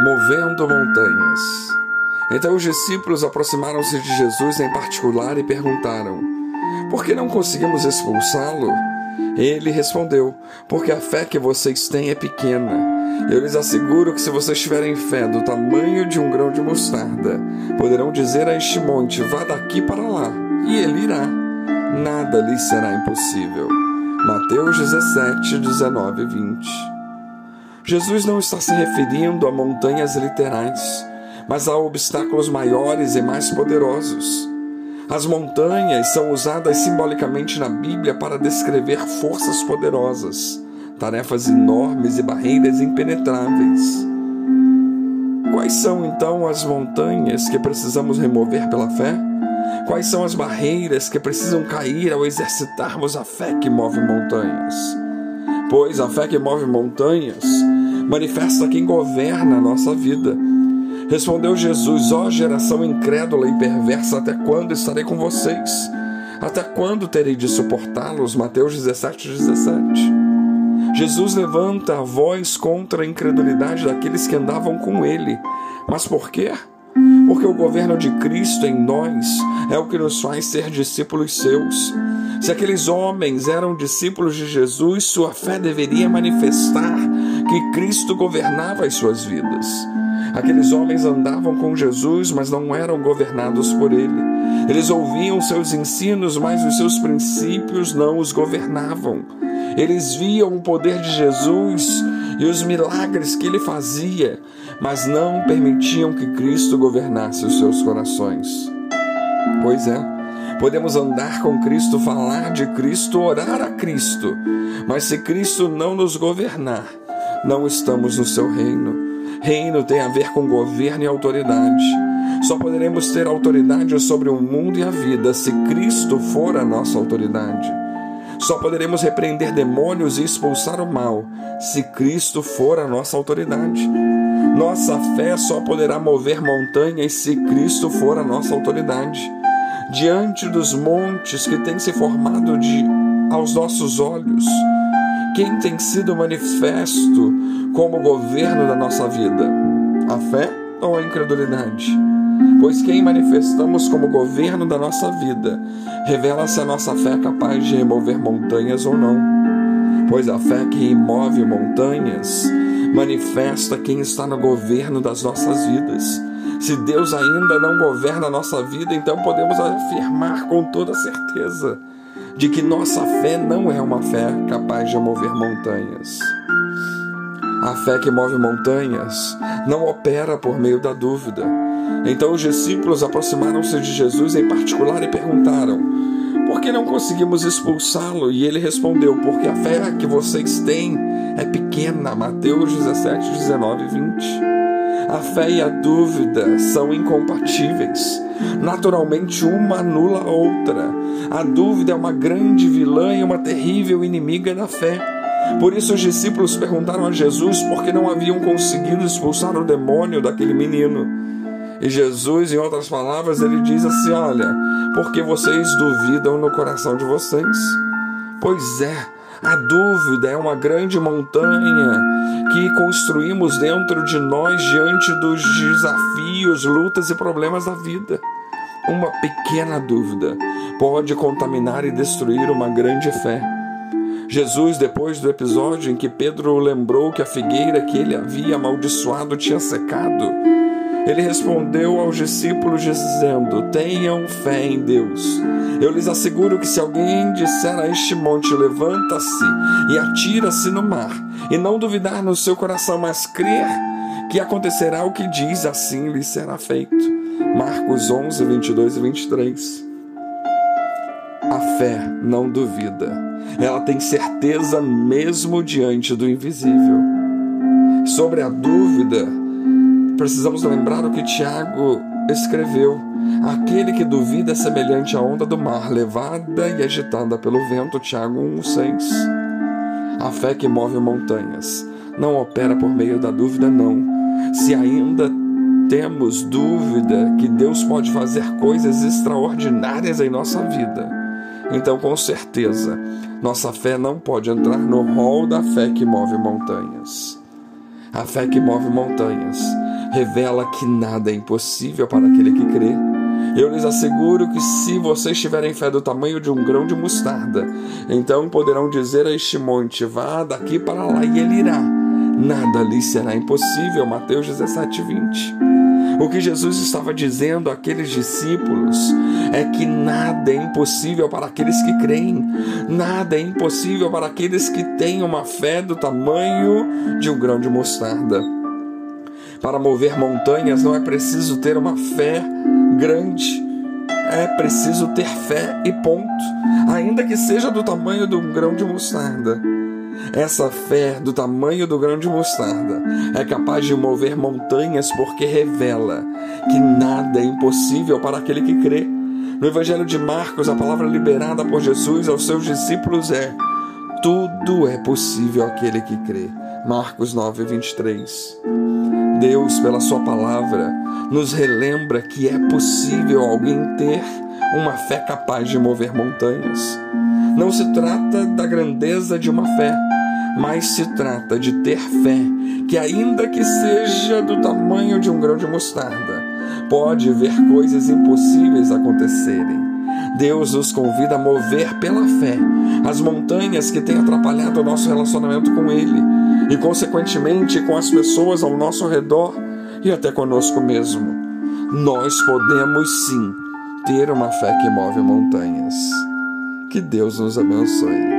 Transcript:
movendo montanhas. Então os discípulos aproximaram-se de Jesus em particular e perguntaram: Por que não conseguimos expulsá-lo? Ele respondeu: Porque a fé que vocês têm é pequena. Eu lhes asseguro que se vocês tiverem fé do tamanho de um grão de mostarda, poderão dizer a este monte: Vá daqui para lá, e ele irá. Nada lhes será impossível. Mateus 17, 19 e 20. Jesus não está se referindo a montanhas literais, mas a obstáculos maiores e mais poderosos. As montanhas são usadas simbolicamente na Bíblia para descrever forças poderosas, tarefas enormes e barreiras impenetráveis. Quais são então as montanhas que precisamos remover pela fé? Quais são as barreiras que precisam cair ao exercitarmos a fé que move montanhas? Pois a fé que move montanhas manifesta quem governa a nossa vida. Respondeu Jesus: Ó geração incrédula e perversa, até quando estarei com vocês? Até quando terei de suportá-los? Mateus 17, 17. Jesus levanta a voz contra a incredulidade daqueles que andavam com ele. Mas por quê? Porque o governo de Cristo em nós é o que nos faz ser discípulos seus. Se aqueles homens eram discípulos de Jesus, sua fé deveria manifestar que Cristo governava as suas vidas. Aqueles homens andavam com Jesus, mas não eram governados por ele. Eles ouviam seus ensinos, mas os seus princípios não os governavam. Eles viam o poder de Jesus e os milagres que ele fazia, mas não permitiam que Cristo governasse os seus corações. Pois é, podemos andar com Cristo, falar de Cristo, orar a Cristo, mas se Cristo não nos governar, não estamos no seu reino. Reino tem a ver com governo e autoridade. Só poderemos ter autoridade sobre o mundo e a vida se Cristo for a nossa autoridade. Só poderemos repreender demônios e expulsar o mal se Cristo for a nossa autoridade. Nossa fé só poderá mover montanhas se Cristo for a nossa autoridade. Diante dos montes que têm se formado de, aos nossos olhos, quem tem sido manifesto como governo da nossa vida? A fé ou a incredulidade? Pois quem manifestamos como governo da nossa vida revela se a nossa fé é capaz de remover montanhas ou não. Pois a fé que move montanhas manifesta quem está no governo das nossas vidas. Se Deus ainda não governa a nossa vida, então podemos afirmar com toda certeza de que nossa fé não é uma fé capaz de mover montanhas. A fé que move montanhas não opera por meio da dúvida. Então os discípulos aproximaram-se de Jesus em particular e perguntaram: Por que não conseguimos expulsá-lo? E ele respondeu: Porque a fé que vocês têm é pequena. Mateus 17, 19 e 20. A fé e a dúvida são incompatíveis. Naturalmente, uma anula a outra. A dúvida é uma grande vilã e uma terrível inimiga da fé. Por isso, os discípulos perguntaram a Jesus por que não haviam conseguido expulsar o demônio daquele menino. E Jesus, em outras palavras, ele diz assim: Olha, porque vocês duvidam no coração de vocês. Pois é, a dúvida é uma grande montanha que construímos dentro de nós diante dos desafios, lutas e problemas da vida. Uma pequena dúvida pode contaminar e destruir uma grande fé. Jesus, depois do episódio em que Pedro lembrou que a figueira que ele havia amaldiçoado tinha secado, ele respondeu aos discípulos dizendo: Tenham fé em Deus. Eu lhes asseguro que se alguém disser a este monte: Levanta-se e atira-se no mar, e não duvidar no seu coração, mas crer que acontecerá o que diz, assim lhe será feito. Marcos 11, 22 e 23. A fé não duvida, ela tem certeza mesmo diante do invisível. Sobre a dúvida, precisamos lembrar o que Tiago escreveu: Aquele que duvida é semelhante à onda do mar, levada e agitada pelo vento. Tiago 1,6. A fé que move montanhas não opera por meio da dúvida, não. Se ainda temos dúvida que Deus pode fazer coisas extraordinárias em nossa vida, então com certeza nossa fé não pode entrar no rol da fé que move montanhas. A fé que move montanhas revela que nada é impossível para aquele que crê. Eu lhes asseguro que se vocês tiverem fé do tamanho de um grão de mostarda, então poderão dizer a este monte: vá daqui para lá e ele irá. Nada lhes será impossível. Mateus 17, 20. O que Jesus estava dizendo àqueles discípulos é que nada é impossível para aqueles que creem, nada é impossível para aqueles que têm uma fé do tamanho de um grão de mostarda. Para mover montanhas não é preciso ter uma fé grande, é preciso ter fé e ponto, ainda que seja do tamanho de um grão de mostarda. Essa fé do tamanho do grão de mostarda é capaz de mover montanhas porque revela que nada é impossível para aquele que crê. No Evangelho de Marcos, a palavra liberada por Jesus aos seus discípulos é: tudo é possível àquele que crê. Marcos 9, 23. Deus, pela Sua palavra, nos relembra que é possível alguém ter uma fé capaz de mover montanhas. Não se trata da grandeza de uma fé, mas se trata de ter fé, que ainda que seja do tamanho de um grão de mostarda, pode ver coisas impossíveis acontecerem. Deus nos convida a mover pela fé as montanhas que têm atrapalhado o nosso relacionamento com Ele e, consequentemente, com as pessoas ao nosso redor e até conosco mesmo. Nós podemos sim ter uma fé que move montanhas. Que Deus nos abençoe.